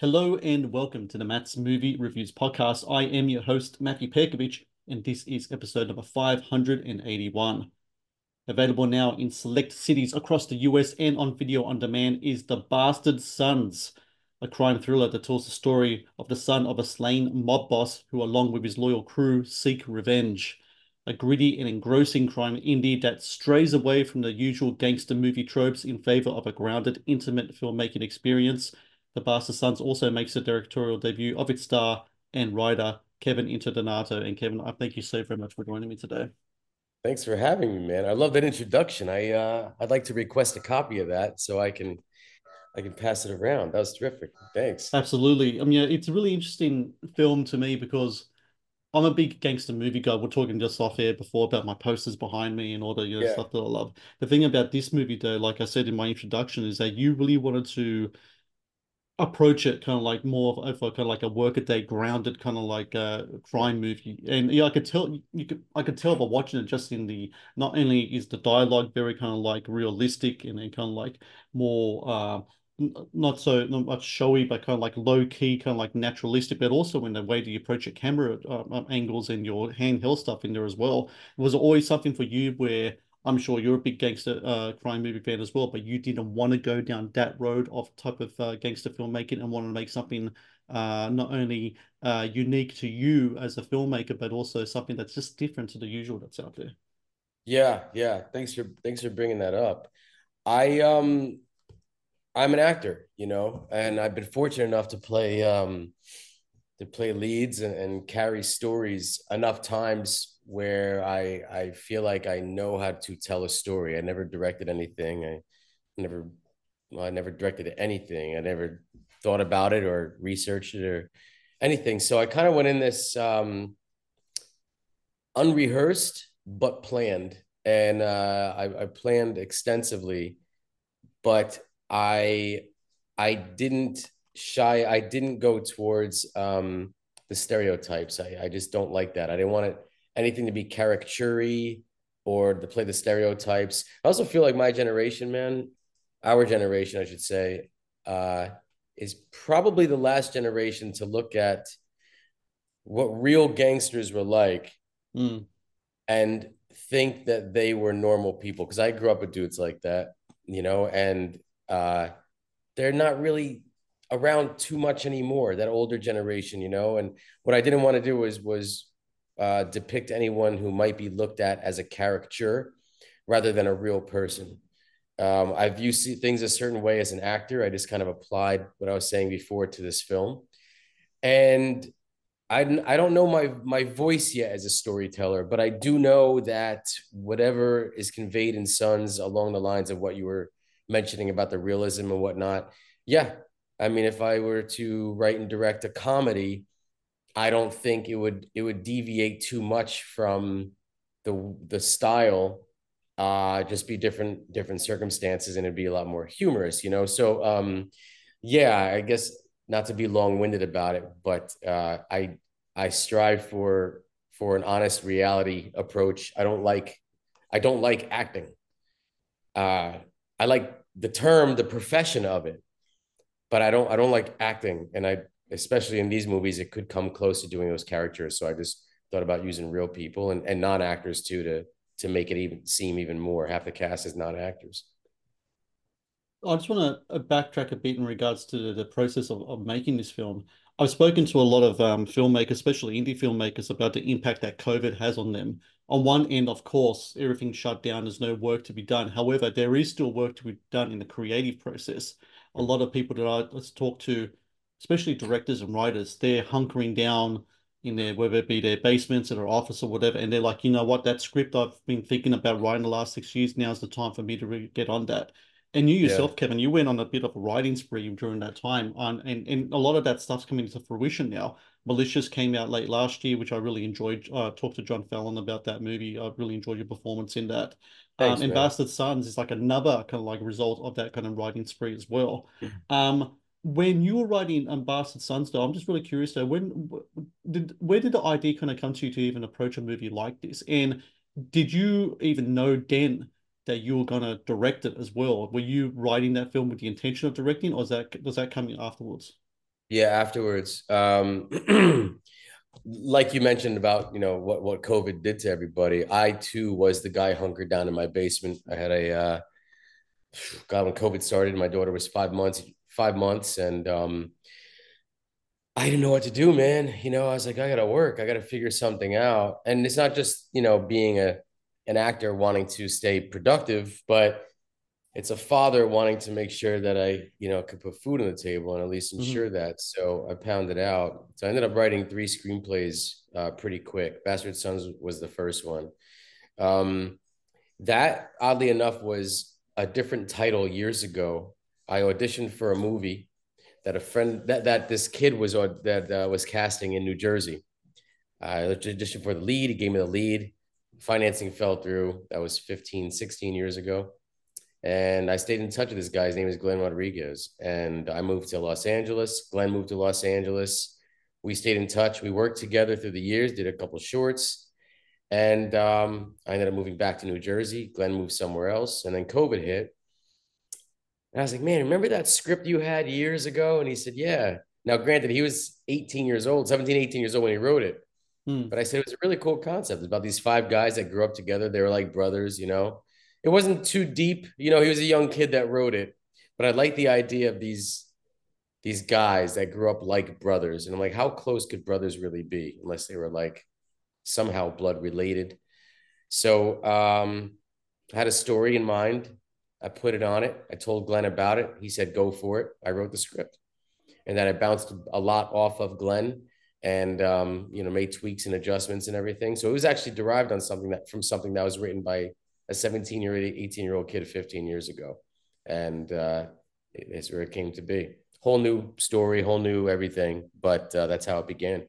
Hello and welcome to the Matt's Movie Reviews podcast. I am your host, Matthew Pejkovic, and this is episode number 581. Available now in select cities across the US and on video on demand is The Bastard Sons, a crime thriller that tells the story of the son of a slain mob boss who, along with his loyal crew, seek revenge. A gritty and engrossing crime indie that strays away from the usual gangster movie tropes in favor of a grounded, intimate filmmaking experience the Bastard Sons also makes a directorial debut of its star and writer, Kevin Interdonato. And Kevin, I thank you so very much for joining me today. Thanks for having me, man. I love that introduction. I uh, I'd like to request a copy of that so I can I can pass it around. That was terrific. Thanks. Absolutely. I mean, it's a really interesting film to me because I'm a big gangster movie guy. We're talking just off air before about my posters behind me and all the you know, yeah. stuff that I love. The thing about this movie, though, like I said in my introduction, is that you really wanted to approach it kind of like more of, a kind of like a workaday grounded kind of like a crime movie. And yeah i could tell you could i could tell by watching it just in the not only is the dialogue very kind of like realistic and then kind of like more uh not so not much showy but kind of like low key kind of like naturalistic but also in the way that you approach your camera uh, um, angles and your handheld stuff in there as well it was always something for you where I'm sure you're a big gangster uh, crime movie fan as well, but you didn't want to go down that road of type of uh, gangster filmmaking and wanted to make something uh, not only uh, unique to you as a filmmaker, but also something that's just different to the usual that's out there. Yeah, yeah. Thanks for thanks for bringing that up. I um, I'm an actor, you know, and I've been fortunate enough to play um, to play leads and, and carry stories enough times where I I feel like I know how to tell a story. I never directed anything. I never well, I never directed anything. I never thought about it or researched it or anything. So I kind of went in this um, unrehearsed but planned, and uh, I, I planned extensively, but I I didn't shy. I didn't go towards um, the stereotypes. I, I just don't like that. I didn't want it anything to be caricature or to play the stereotypes. I also feel like my generation, man, our generation, I should say, uh, is probably the last generation to look at what real gangsters were like mm. and think that they were normal people. Because I grew up with dudes like that, you know, and uh, they're not really around too much anymore. That older generation, you know. And what I didn't want to do was was uh, depict anyone who might be looked at as a caricature rather than a real person. Um, I view things a certain way as an actor. I just kind of applied what I was saying before to this film. And I, I don't know my, my voice yet as a storyteller, but I do know that whatever is conveyed in Sons along the lines of what you were mentioning about the realism and whatnot. Yeah. I mean, if I were to write and direct a comedy, I don't think it would it would deviate too much from the the style. Uh, just be different different circumstances, and it'd be a lot more humorous, you know. So, um, yeah, I guess not to be long winded about it, but uh, I I strive for for an honest reality approach. I don't like I don't like acting. Uh, I like the term, the profession of it, but I don't I don't like acting, and I especially in these movies, it could come close to doing those characters. So I just thought about using real people and, and non actors too to to make it even seem even more. Half the cast is non actors. I just want to uh, backtrack a bit in regards to the process of, of making this film. I've spoken to a lot of um, filmmakers, especially indie filmmakers, about the impact that COVID has on them. On one end, of course, everything shut down. There's no work to be done. However, there is still work to be done in the creative process. A lot of people that I let's talk to especially directors and writers, they're hunkering down in their whether it be their basements or their office or whatever, and they're like, you know what, that script I've been thinking about writing the last six years, now's the time for me to really get on that. And you yourself, yeah. Kevin, you went on a bit of a writing spree during that time, on and, and a lot of that stuff's coming to fruition now. Malicious came out late last year, which I really enjoyed. I uh, talked to John Fallon about that movie. I really enjoyed your performance in that. Thanks, um, and Bastard Sons is like another kind of like result of that kind of writing spree as well. Um, when you were writing um, though, I'm just really curious though, when did where did the idea kind of come to you to even approach a movie like this? And did you even know then that you were gonna direct it as well? Were you writing that film with the intention of directing, or is that was that coming afterwards? Yeah, afterwards. Um, like you mentioned about you know what what COVID did to everybody. I too was the guy hunkered down in my basement. I had a uh, God when COVID started. My daughter was five months, five months, and um, I didn't know what to do, man. You know, I was like, I gotta work. I gotta figure something out. And it's not just you know being a an actor wanting to stay productive, but it's a father wanting to make sure that I, you know, could put food on the table and at least Mhm. ensure that. So I pounded out. So I ended up writing three screenplays uh, pretty quick. Bastard Sons was the first one. Um, that, oddly enough, was a different title years ago. I auditioned for a movie that a friend that that this kid was that uh, was casting in New Jersey. I auditioned for the lead. He gave me the lead. Financing fell through. That was 15, 16 years ago. And I stayed in touch with this guy. His name is Glenn Rodriguez. And I moved to Los Angeles. Glenn moved to Los Angeles. We stayed in touch. We worked together through the years, did a couple shorts. And um, I ended up moving back to New Jersey. Glenn moved somewhere else. And then COVID hit. And I was like, man, remember that script you had years ago? And he said, yeah. Now, granted, he was 18 years old, 17, 18 years old when he wrote it. Hmm. But I said it was a really cool concept. It's about these five guys that grew up together. They were like brothers, you know. It wasn't too deep. You know, he was a young kid that wrote it. But I like the idea of these these guys that grew up like brothers. And I'm like, how close could brothers really be unless they were like somehow blood related? So um I had a story in mind. I put it on it. I told Glenn about it. He said, go for it. I wrote the script. And then I bounced a lot off of Glenn and um, you know, made tweaks and adjustments and everything. So it was actually derived on something that from something that was written by a 17 year old, 18 year old kid 15 years ago. And uh, it's where it came to be. Whole new story, whole new everything. But uh, that's how it began.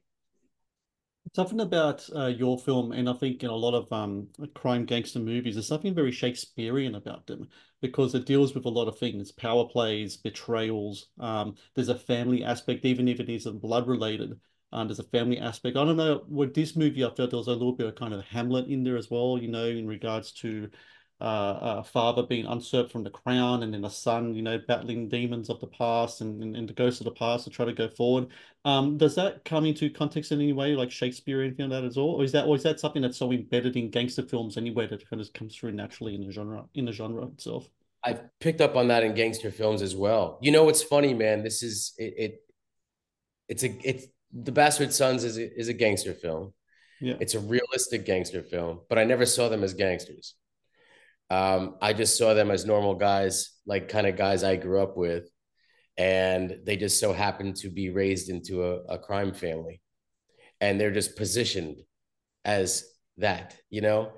Something about uh, your film, and I think in a lot of um, crime gangster movies, there's something very Shakespearean about them because it deals with a lot of things, power plays, betrayals. Um, there's a family aspect, even if it isn't blood related. Um, there's a family aspect. I don't know, with this movie, I felt there was a little bit of kind of Hamlet in there as well, you know, in regards to uh, a father being usurped from the crown and then a son, you know, battling demons of the past and, and, and the ghosts of the past to try to go forward. Um, does that come into context in any way, like Shakespeare, or anything like that at all? Or is that or is that something that's so embedded in gangster films anyway that kind of comes through naturally in the genre in the genre itself? I've picked up on that in gangster films as well. You know what's funny, man? This is it, it it's a it's the Bastard Sons is a, is a gangster film. Yeah. It's a realistic gangster film, but I never saw them as gangsters. Um, I just saw them as normal guys, like kind of guys I grew up with. And they just so happened to be raised into a, a crime family. And they're just positioned as that, you know?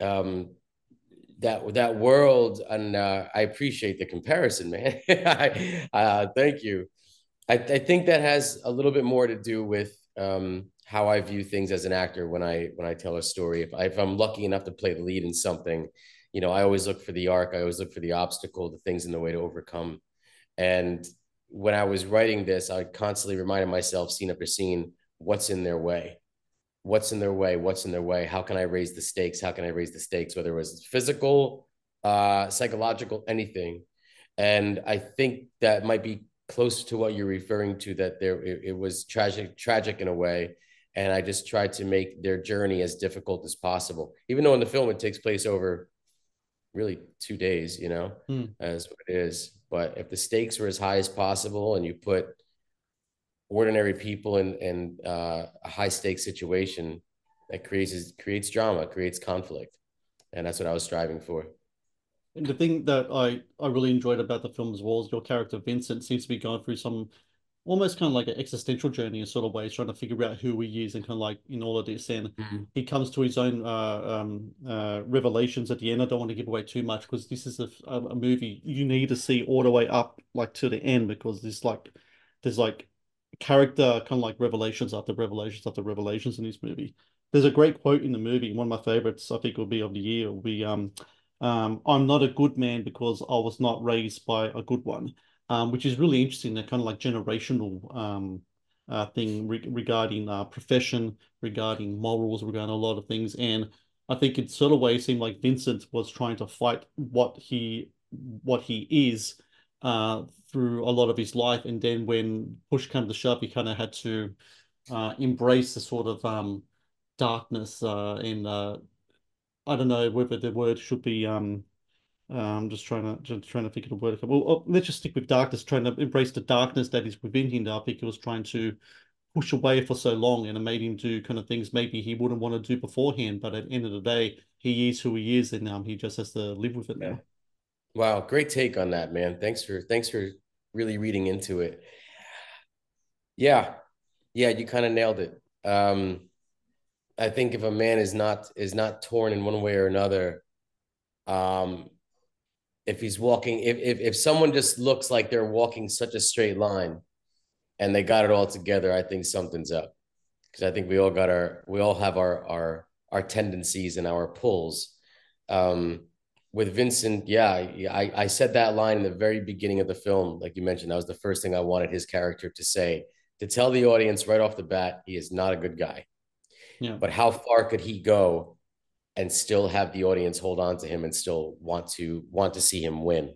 Um, that that world and uh, I appreciate the comparison, man. uh, thank you. I, I, think that has a little bit more to do with um, how I view things as an actor when I when I tell a story. If, I, if I'm lucky enough to play the lead in something, you know, I always look for the arc. I always look for the obstacle, the things in the way to overcome. And when I was writing this, I constantly reminded myself, scene after scene, what's in their way? What's in their way? What's in their way? How can I raise the stakes? How can I raise the stakes? Whether it was physical, uh, psychological, anything. And I think that might be close to what you're referring to. That there, it, it was tragic, tragic in a way and I just tried to make their journey as difficult as possible. Even though in the film it takes place over really two days, you know, mm. as what it is. But if the stakes were as high as possible and you put ordinary people in, in uh, a high stakes situation, that creates creates drama, creates conflict, and that's what I was striving for. And the thing that I I really enjoyed about the film as well is your character Vincent seems to be going through some almost kind of like an existential journey in sort of ways, trying to figure out who we is and kind of like in all of this. And mm-hmm. he comes to his own uh, um, uh, revelations at the end. I don't want to give away too much because this is a, a, movie you need to see all the way up like to the end because there's like there's like character kind of like revelations after revelations after revelations in this movie. There's a great quote in the movie. One of my favorites, I think, will be of the year. Will be um, um, "I'm not a good man because I was not raised by a good one." Um, which is really interesting. That kind of like generational um, uh, thing re regarding uh, profession, regarding morals, regarding a lot of things. And I think it sort of way seemed like Vincent was trying to fight what he what he is uh, through a lot of his life, and then when push came to shove, he kind of had to uh, embrace the sort of um, darkness uh, in uh, I don't know whether the word should be um, I'm just trying to just trying to think of a word. Well, oh, let's just stick with darkness, trying to embrace the darkness that is within him. I think he was trying to push away for so long, and it made him do kind of things maybe he wouldn't want to do beforehand. But at the end of the day, he is who he is, and um, he just has to live with it now. Wow, great take on that, man. Thanks for thanks for really reading into it. Yeah, yeah, you kind of nailed it. Um, I think if a man is not is not torn in one way or another, um, if he's walking, if if if someone just looks like they're walking such a straight line, and they got it all together, I think something's up. Because I think we all got our we all have our our our tendencies and our pulls. Um, with Vincent, yeah, I, I said that line in the very beginning of the film, like you mentioned, that was the first thing I wanted his character to say to tell the audience right off the bat, he is not a good guy. Yeah. But how far could he go and still have the audience hold on to him and still want to want to see him win?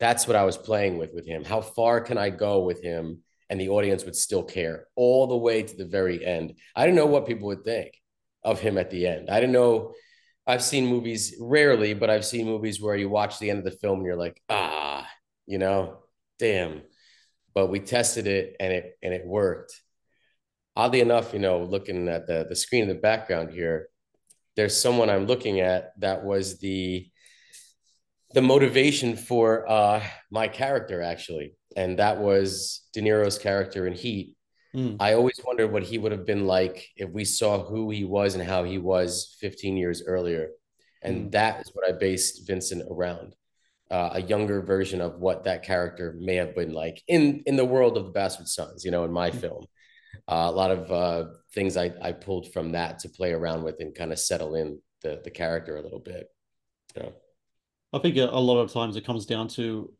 That's what I was playing with with him. How far can I go with him and the audience would still care all the way to the very end? I don't know what people would think of him at the end. I don't know I've seen movies rarely, but I've seen movies where you watch the end of the film and you're like, ah, you know, damn. But we tested it and it and it worked. Oddly enough, you know, looking at the the screen in the background here, there's someone I'm looking at that was the the motivation for uh my character actually. And that was De Niro's character in Heat Mm. I always wondered what he would have been like if we saw who he was and how he was 15 years earlier. And mm. that is what I based Vincent around. Uh, a younger version of what that character may have been like in in the world of the Bastard Sons, you know, in my mm. film. Uh, a lot of uh, things I, I pulled from that to play around with and kind of settle in the the character a little bit. You know? I think a, lot of times it comes down to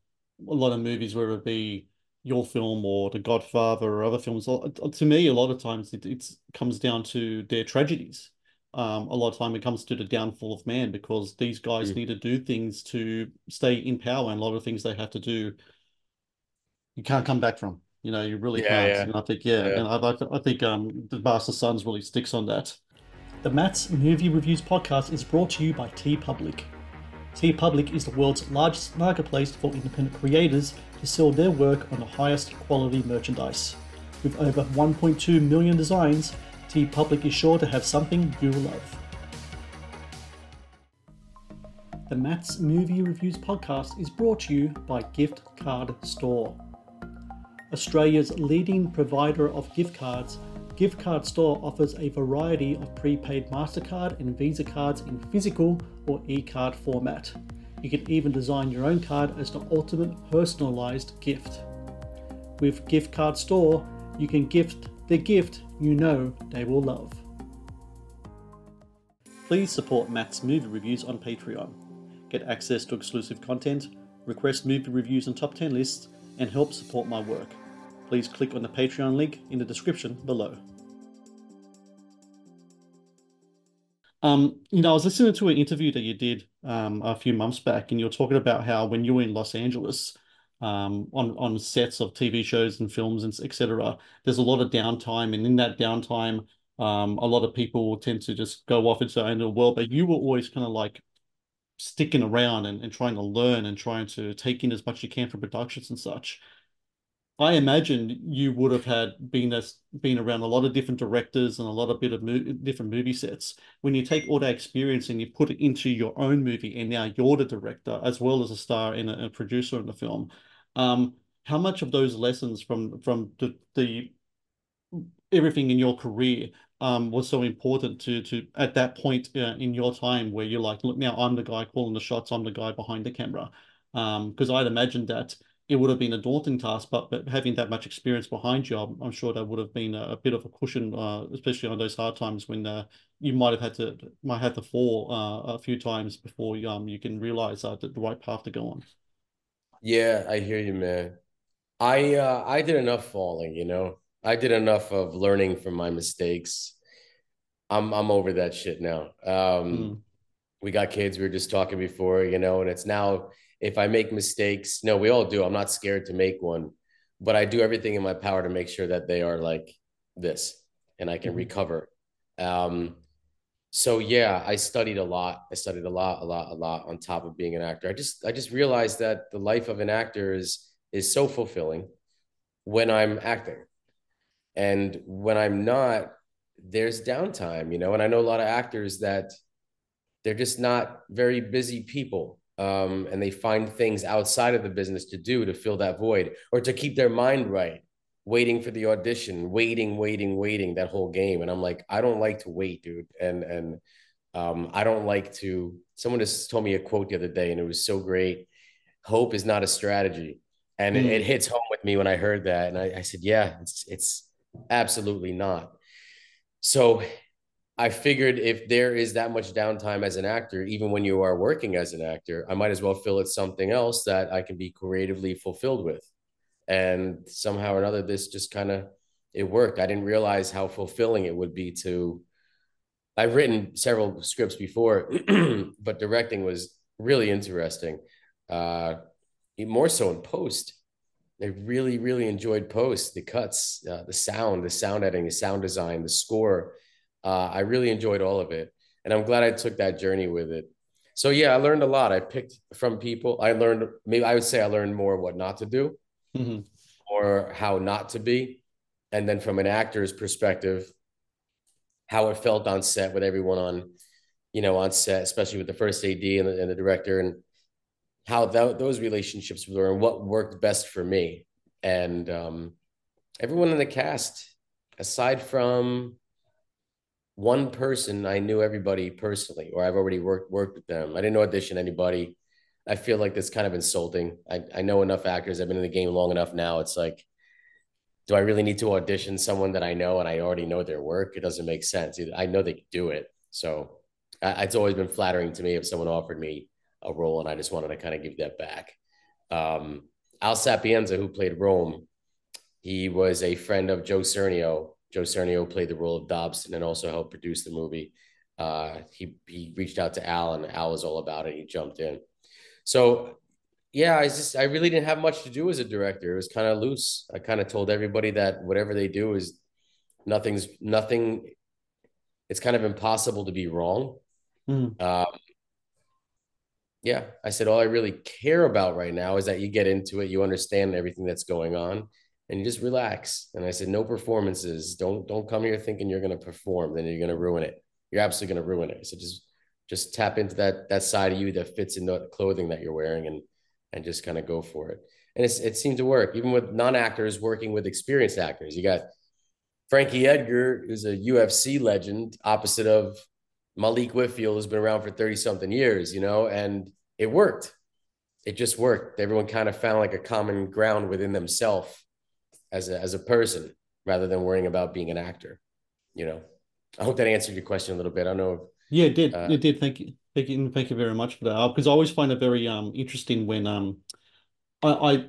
a lot of movies, whether it be your film or The Godfather or other films, to me, a lot of times it it's, comes down to their tragedies. Um, a lot of time it comes to the downfall of man because these guys mm. need to do things to stay in power, and a lot of things they have to do, you can't come back from. You know, you really yeah, can't. Yeah. And I think, yeah, yeah. and I, I think um, the Bastard Sons really sticks on that. The Matt's Movie Reviews podcast is brought to you by TeePublic. T Public is the world's largest marketplace for independent creators to sell their work on the highest quality merchandise. With over 1.2 million designs, TeePublic is sure to have something you love. The Matt's Movie Reviews podcast is brought to you by Gift Card Store. Australia's leading provider of gift cards Gift Card Store offers a variety of prepaid MasterCard and Visa cards in physical or e card format. You can even design your own card as the ultimate personalized gift. With Gift Card Store, you can gift the gift you know they will love. Please support Matt's movie reviews on Patreon. Get access to exclusive content, request movie reviews and top 10 lists, and help support my work please click on the Patreon link in the description below. Um, you know, I was listening to an interview that you did um, a few months back, and you were talking about how when you were in Los Angeles, um, on on sets of TV shows and films and etc., there's a lot of downtime, and in that downtime, um, a lot of people tend to just go off into their own little world. But you were always kind of like sticking around and, and trying to learn and trying to take in as much as you can from productions and such. I imagine you would have had been as been around a lot of different directors and a lot of bit of mo different movie sets. When you take all that experience and you put it into your own movie, and now you're the director as well as a star and a, a producer in the film, um, how much of those lessons from from the, the everything in your career um, was so important to to at that point uh, in your time where you're like, look, now I'm the guy calling the shots, I'm the guy behind the camera, because um, I'd imagine that it would have been a daunting task, but, but having that much experience behind you, I'm, I'm sure that would have been a, a bit of a cushion, uh, especially on those hard times when uh, you might have had to might have to fall uh, a few times before um, you can realize uh, the, the right path to go on. Yeah, I hear you, man. I uh, I did enough falling, you know. I did enough of learning from my mistakes. I'm I'm over that shit now. Um, mm. We got kids. We were just talking before, you know, and it's now if I make mistakes, no, we all do. I'm not scared to make one, but I do everything in my power to make sure that they are like this and I can mm-hmm. recover. Um, so yeah, I studied a lot. I studied a lot, a lot, a lot on top of being an actor. I just I just realized that the life of an actor is is so fulfilling when I'm acting. And when I'm not, there's downtime, you know. And I know a lot of actors that they're just not very busy people. Um, and they find things outside of the business to do to fill that void or to keep their mind right waiting for the audition, waiting, waiting, waiting that whole game. And I'm like, I don't like to wait, dude. And and um, I don't like to. Someone just told me a quote the other day, and it was so great. Hope is not a strategy, and mm. it, it, hits home with me when I heard that. And I, I said, yeah, it's it's absolutely not. So I figured if there is that much downtime as an actor, even when you are working as an actor, I might as well fill it something else that I can be creatively fulfilled with. And somehow or another this just kind of it worked. I didn't realize how fulfilling it would be to i've written several scripts before but directing was really interesting. Uh more so in post. I really really enjoyed post the cuts uh, the sound the sound editing the sound design the score uh, i really enjoyed all of it and i'm glad i took that journey with it so yeah i learned a lot i picked from people i learned maybe i would say i learned more what not to do mm-hmm. or how not to be. And then from an actor's perspective, how it felt on set with everyone on, you know, on set, especially with the first AD and the, and the director, and how that, those relationships were and what worked best for me. And um, everyone in the cast, aside from one person, I knew everybody personally, or I've already worked worked with them. I didn't audition anybody. I feel like that's kind of insulting. I, I know enough actors. I've been in the game long enough now. It's like, do I really need to audition someone that I know and I already know their work? It doesn't make sense. I know they can do it. So I, it's always been flattering to me if someone offered me a role and I just wanted to kind of give that back. Um, Al Sapienza, who played Rome, he was a friend of Joe Cernio. Joe Cernio played the role of Dobson and also helped produce the movie. Uh, he he reached out to Al and Al was all about it. He jumped in. So yeah, I just I really didn't have much to do as a director. It was kind of loose. I kind of told everybody that whatever they do is nothing's nothing. It's kind of impossible to be wrong. Mm. Um, yeah, I said all I really care about right now is that you get into it, you understand everything that's going on, and you just relax. And I said no performances. Don't don't come here thinking you're to perform, then you're to ruin it. You're absolutely to ruin it. So just just tap into that that side of you that fits in the clothing that you're wearing and and just kind of go for it. And it's, it seemed to work, even with non-actors working with experienced actors. You got Frankie Edgar, who's a UFC legend, opposite of Malik Whitfield, who's been around for 30 something years, you know, and it worked. It just worked. Everyone kind of found like a common ground within themselves as a, as a person rather than worrying about being an actor, you know. I hope that answered your question a little bit. I don't know yeah, it did. Uh, it did. Thank you. Thank you. Thank you very much for that. Because uh, I always find it very um interesting when um I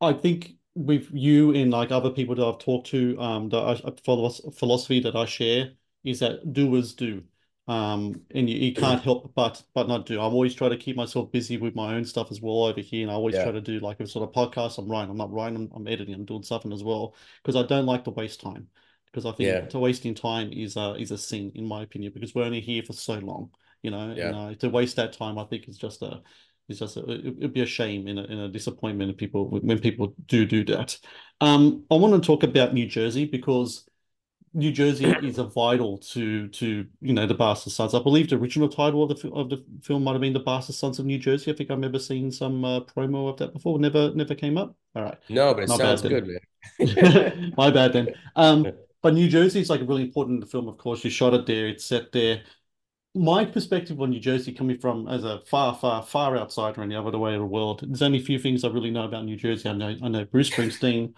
I, I think with you and like other people that I've talked to um that I, philosophy that I share is that doers do. Um, and you, you can't help but but not do. I'm always trying to keep myself busy with my own stuff as well over here, and I always yeah. try to do like a sort of podcast. I'm writing, I'm not writing, I'm, I'm editing, I'm doing something as well because I don't like to waste time because I think yeah. to wasting time is a is a sin in my opinion because we're only here for so long. You know, yeah. you know to waste that time, I think is just a it's just a, it, would be a shame and a, and a disappointment if people when people do do that. Um, I want to talk about New Jersey because New Jersey is a vital to to you know the Bastard Sons. I believe the original title of the of the film might have been the Bastard Sons of New Jersey. I think I've never seen some uh, promo of that before. Never never came up. All right. No, but it sounds good, man. My bad then. Um, but New Jersey is like a really important in the film, of course. You shot it there, it's set there. My perspective on New Jersey, coming from as a far, far, far outsider in the other way of the world, there's only a few things I really know about New Jersey. I know, I know Bruce Springsteen.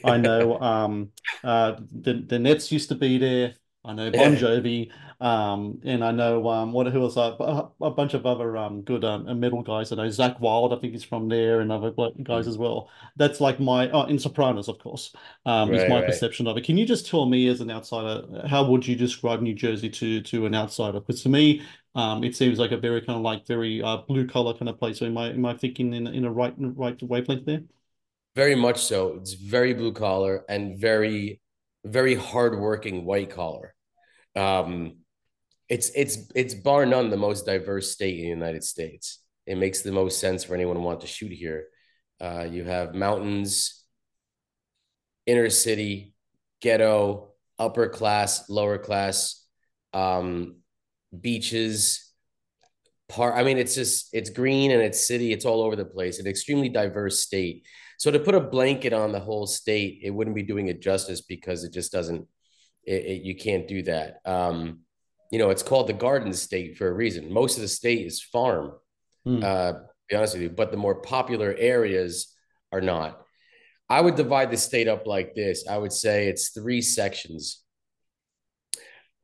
I know um, uh, the the Nets used to be there. I know Bon Jovi, um, and I know um, what who was a, a bunch of other um, good um, metal guys. I know Zakk Wylde, I think he's from there, and other guys as well. That's like my oh, in Sopranos, of course, um, right, is my right. perception of it. Can you just tell me, as an outsider, how would you describe New Jersey to to an outsider? Because to me, Um, it seems like a very kind of like very uh, blue collar kind of place. So am I am I thinking in in a right right wavelength there? Very much so. It's very blue collar and very very hardworking white collar. Um, it's it's it's bar none the most diverse state in the United States. It makes the most sense for anyone to want to shoot here. Uh, you have mountains, inner city, ghetto, upper class, lower class, um, beaches, park. I mean, it's just it's green and it's city. It's all over the place. An extremely diverse state. So to put a blanket on the whole state, it wouldn't be doing it justice because it just doesn't. It, it, you can't do that. Um, you know, it's called the Garden State for a reason. Most of the state is farm. Mm. Uh, be honest with you, but the more popular areas are not. I would divide the state up like this. I would say it's three sections.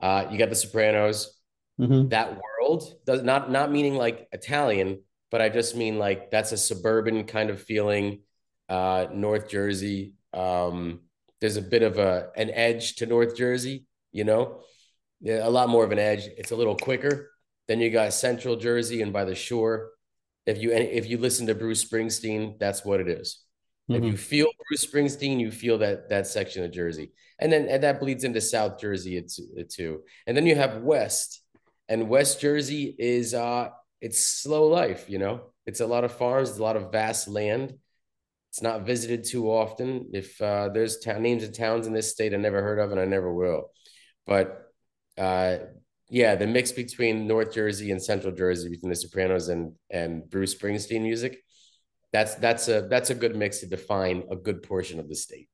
Uh, you got the Sopranos, mm-hmm. that world does not not meaning like Italian, but I just mean like that's a suburban kind of feeling. Uh, North Jersey. Um, there's a bit of a an edge to North Jersey, you know, yeah, a lot more of an edge. It's a little quicker. Then you got Central Jersey and by the shore. If you if you listen to Bruce Springsteen, that's what it is. Mm-hmm. If you feel Bruce Springsteen, you feel that that section of Jersey, and then and that bleeds into South Jersey too. And then you have West, and West Jersey is uh it's slow life. You know, it's a lot of farms, it's a lot of vast land. It's not visited too often. If uh, there's names of towns in this state I never heard of, and I never will, but uh, yeah, the mix between North Jersey and Central Jersey, between The Sopranos and and Bruce Springsteen music, that's that's a that's a good mix to define a good portion of the state.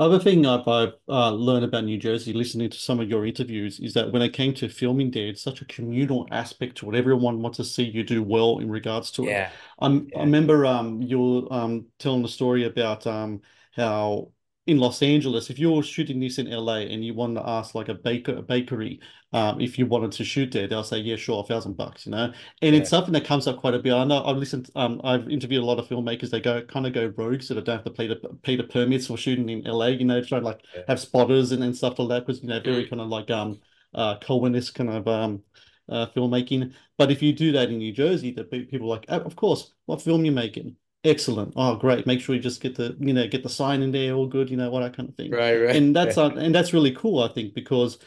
Other thing I've, I've uh, learned about New Jersey, listening to some of your interviews, is that when it came to filming there, it's such a communal aspect to it. Everyone wants to see you do well in regards to yeah. it. I'm, yeah. I remember um, you were um, telling the story about um, how in Los Angeles, if you're shooting this in LA and you want to ask like a baker a bakery um, if you wanted to shoot there, they'll say, yeah, sure, a thousand bucks, you know. And yeah. it's something that comes up quite a bit. I know I've listened, um, I've interviewed a lot of filmmakers. They go kind of go rogue, so they don't have to pay the pay the permits for shooting in LA. You know, try to like yeah. have spotters and, and stuff like that because you know very mm. kind of like um uh Cohenist kind of um uh, filmmaking. But if you do that in New Jersey, the people are like, oh, of course, what film you making? Excellent. Oh, great. Make sure you just get the, you know, get the sign in there, all good, you know, what that kind of thing. Right, right. And that's uh, and that's really cool, I think, because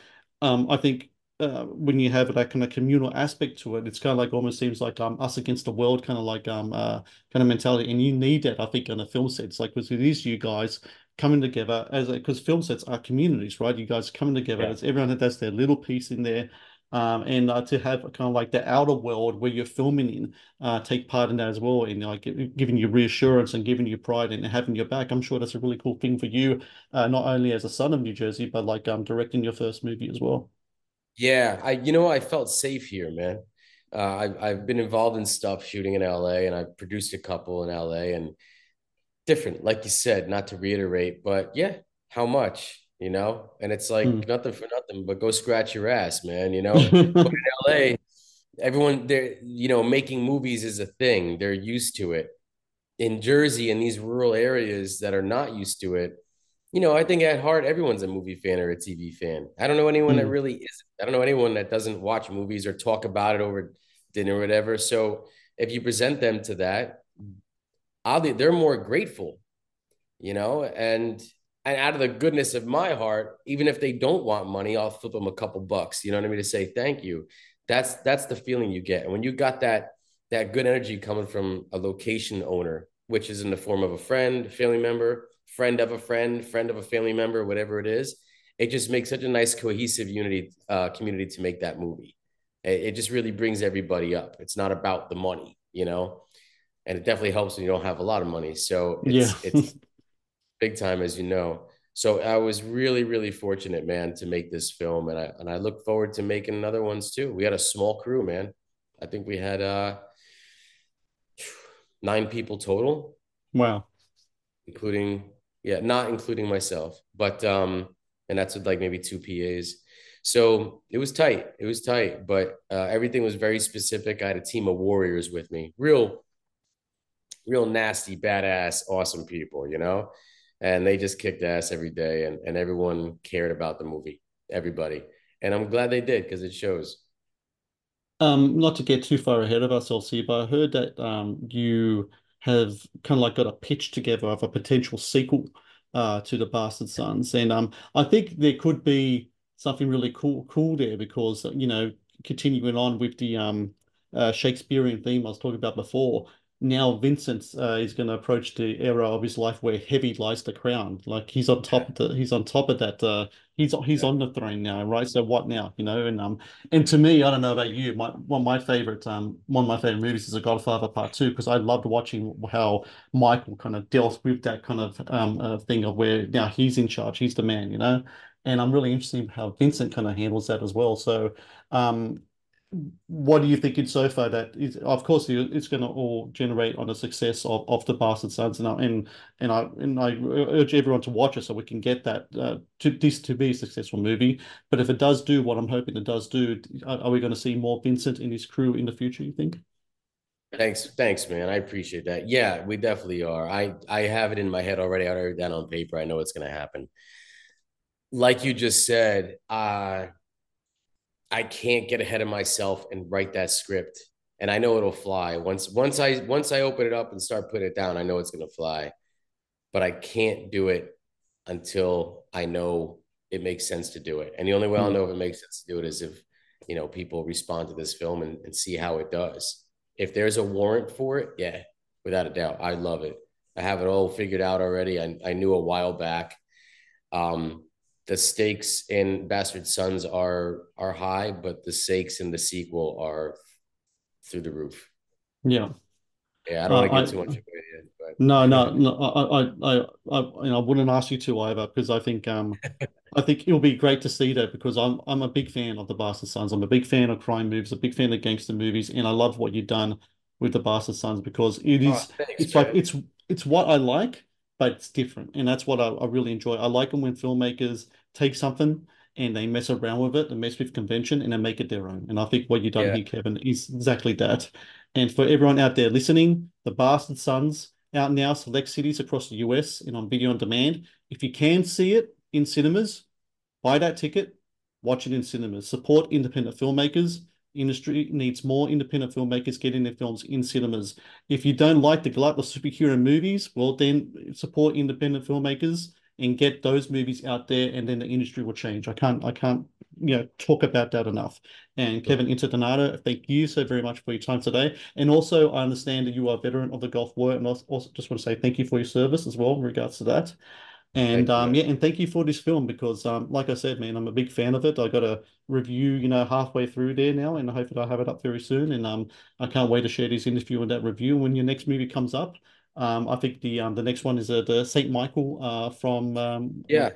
um, I think uh, when you have that kind of communal aspect to it, it's kind of like almost seems like um us against the world, kind of like um uh kind of mentality, and you need that, I think, on a film set. It's like because it is you guys coming together as because film sets are communities, right? You guys coming together. Yeah. It's everyone that does their little piece in there um, and uh, to have kind of like the outer world where you're filming in uh, take part in that as well and like giving you reassurance and giving you pride and having your back i'm sure that's a really cool thing for you uh, not only as a son of new jersey but like um, directing your first movie as well. Yeah i you know i felt safe here man. Uh, I've, I've been involved in stuff shooting in la and i've produced a couple in la and different like you said not to reiterate but yeah how much you know? And it's like mm. nothing for nothing, but go scratch your ass, man, you know? in LA, everyone there, you know, making movies is a thing. They're used to it. In Jersey, in these rural areas that are not used to it, you know, I think at heart, everyone's a movie fan or a TV fan. I don't know anyone mm. that hmm. really is. I don't know anyone that doesn't watch movies or talk about it over dinner or whatever. So if you present them to that, oddly, they're more grateful, you know, and and out of the goodness of my heart, even if they don't want money, I'll flip them a couple bucks. You know what I mean? To say thank you. That's that's the feeling you get. And when you got that that good energy coming from a location owner, which is in the form of a friend, family member, friend of a friend, friend of a family member, whatever it is, it just makes such a nice cohesive unity uh, community to make that movie. It, it just really brings everybody up. It's not about the money, you know, and it definitely helps when you don't have a lot of money. So it's, yeah. it's big time, as you know. So I was really, really fortunate, man, to make this film, and I and I look forward to making another ones too. We had a small crew, man. I think we had uh nine people total. Wow. Including, yeah, not including myself, but um, and that's with like maybe two PAs. So it was tight. It was tight, but uh, everything was very specific. I had a team of warriors with me, real, real nasty, badass, awesome people, you know and they just kicked ass every day and, and everyone cared about the movie everybody and i'm glad they did because it shows Um, not to get too far ahead of ourselves here, but I heard that um you have kind of like got a pitch together of a potential sequel uh to the Bastard Sons, and um I think there could be something really cool cool there because you know continuing on with the um uh, Shakespearean theme I was talking about before. Now Vincent uh, is going to approach the era of his life where heavy lies the crown. Like he's on top of the, he's on top of that uh, he's he's Yeah. on the throne now, right? So what now? You know, and um, and to me, I don't know about you, my one of my favorite um one of my favorite movies is The Godfather Part Two because I loved watching how Michael kind of dealt with that kind of um uh, thing of where now he's in charge, he's the man, you know, and I'm really interested in how Vincent kind of handles that as well. So, um. What do you think in so far that is, of course it's going to all generate on the success of, of the Bastard Sons and I, and and I and I urge everyone to watch it so we can get that uh, to this to be a successful movie. But if it does do what I'm hoping it does do, are, are we going to see more Vincent and his crew in the future, you think? Thanks, thanks, man. I appreciate that. Yeah, we definitely are. I I have it in my head already. I already that on paper. I know it's gonna happen. Like you just said, uh, I can't get ahead of myself and write that script. And I know it'll fly. Once once I once I open it up and start putting it down, I know it's gonna fly. But I can't do it until I know it makes sense to do it. And the only way I'll Mm. know if it makes sense to do it is if you know people respond to this film and, and see how it does. If there's a warrant for it, yeah, without a doubt, I love it. I have it all figured out already. I, I knew a while back. Um, the stakes in Bastard Sons are are high, but the stakes in the sequel are through the roof. Yeah. Yeah, I don't Uh, want to I get too much away yet, no no no I I I I, I, you know, I wouldn't ask you to either because I think um I think it'll be great to see that because I'm I'm a big fan of the Bastard Sons. I'm a big fan of crime movies, a big fan of gangster movies, and I love what you've done with the Bastard Sons because it is, oh, thanks, it's like it's it's what I like, but it's different, and that's what I, I really enjoy. I like them when filmmakers take something and they mess around with it and mess with convention and then make it their own. And I think what you've done Yeah, here, Kevin, is exactly that. And for everyone out there listening, the Bastard Sons out now, select cities across the US and on video on demand. If you can see it in cinemas buy that ticket, watch it in cinemas, support independent filmmakers. Industry needs more independent filmmakers getting their films in cinemas. If you don't like the glut of superhero movies, well, then support independent filmmakers and get those movies out there, and then the industry will change. I can't, I can't, you know, talk about that enough. And Kevin Interdonato, thank you so very much for your time today. And also, I understand that you are a veteran of the Gulf War, and also, also just want to say thank you for your service as well in regards to that. And um, yeah, and thank you for this film because, um, like I said, man, I'm a big fan of it. I got a review, you know, halfway through there now, and I hope that I have it up very soon. And um, I can't wait to share this interview and that review when your next movie comes up. Um, I think the um the next one is uh, the Saint Michael uh from um Yeah,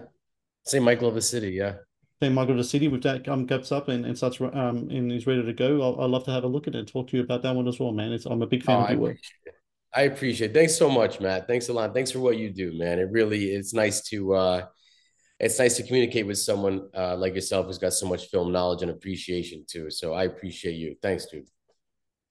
St. Michael of the City. Yeah. Saint Michael of the City with that um comes up and and such um and is ready to go. I'll, I'd love to have a look at it and talk to you about that one as well, man. It's I'm a big Oh, fan of I your work. I appreciate it. Thanks so much, Matt. Thanks a lot. Thanks for what you do, man. It really it's nice to uh it's nice to communicate with someone uh like yourself who's got so much film knowledge and appreciation too. So I appreciate you. Thanks, dude.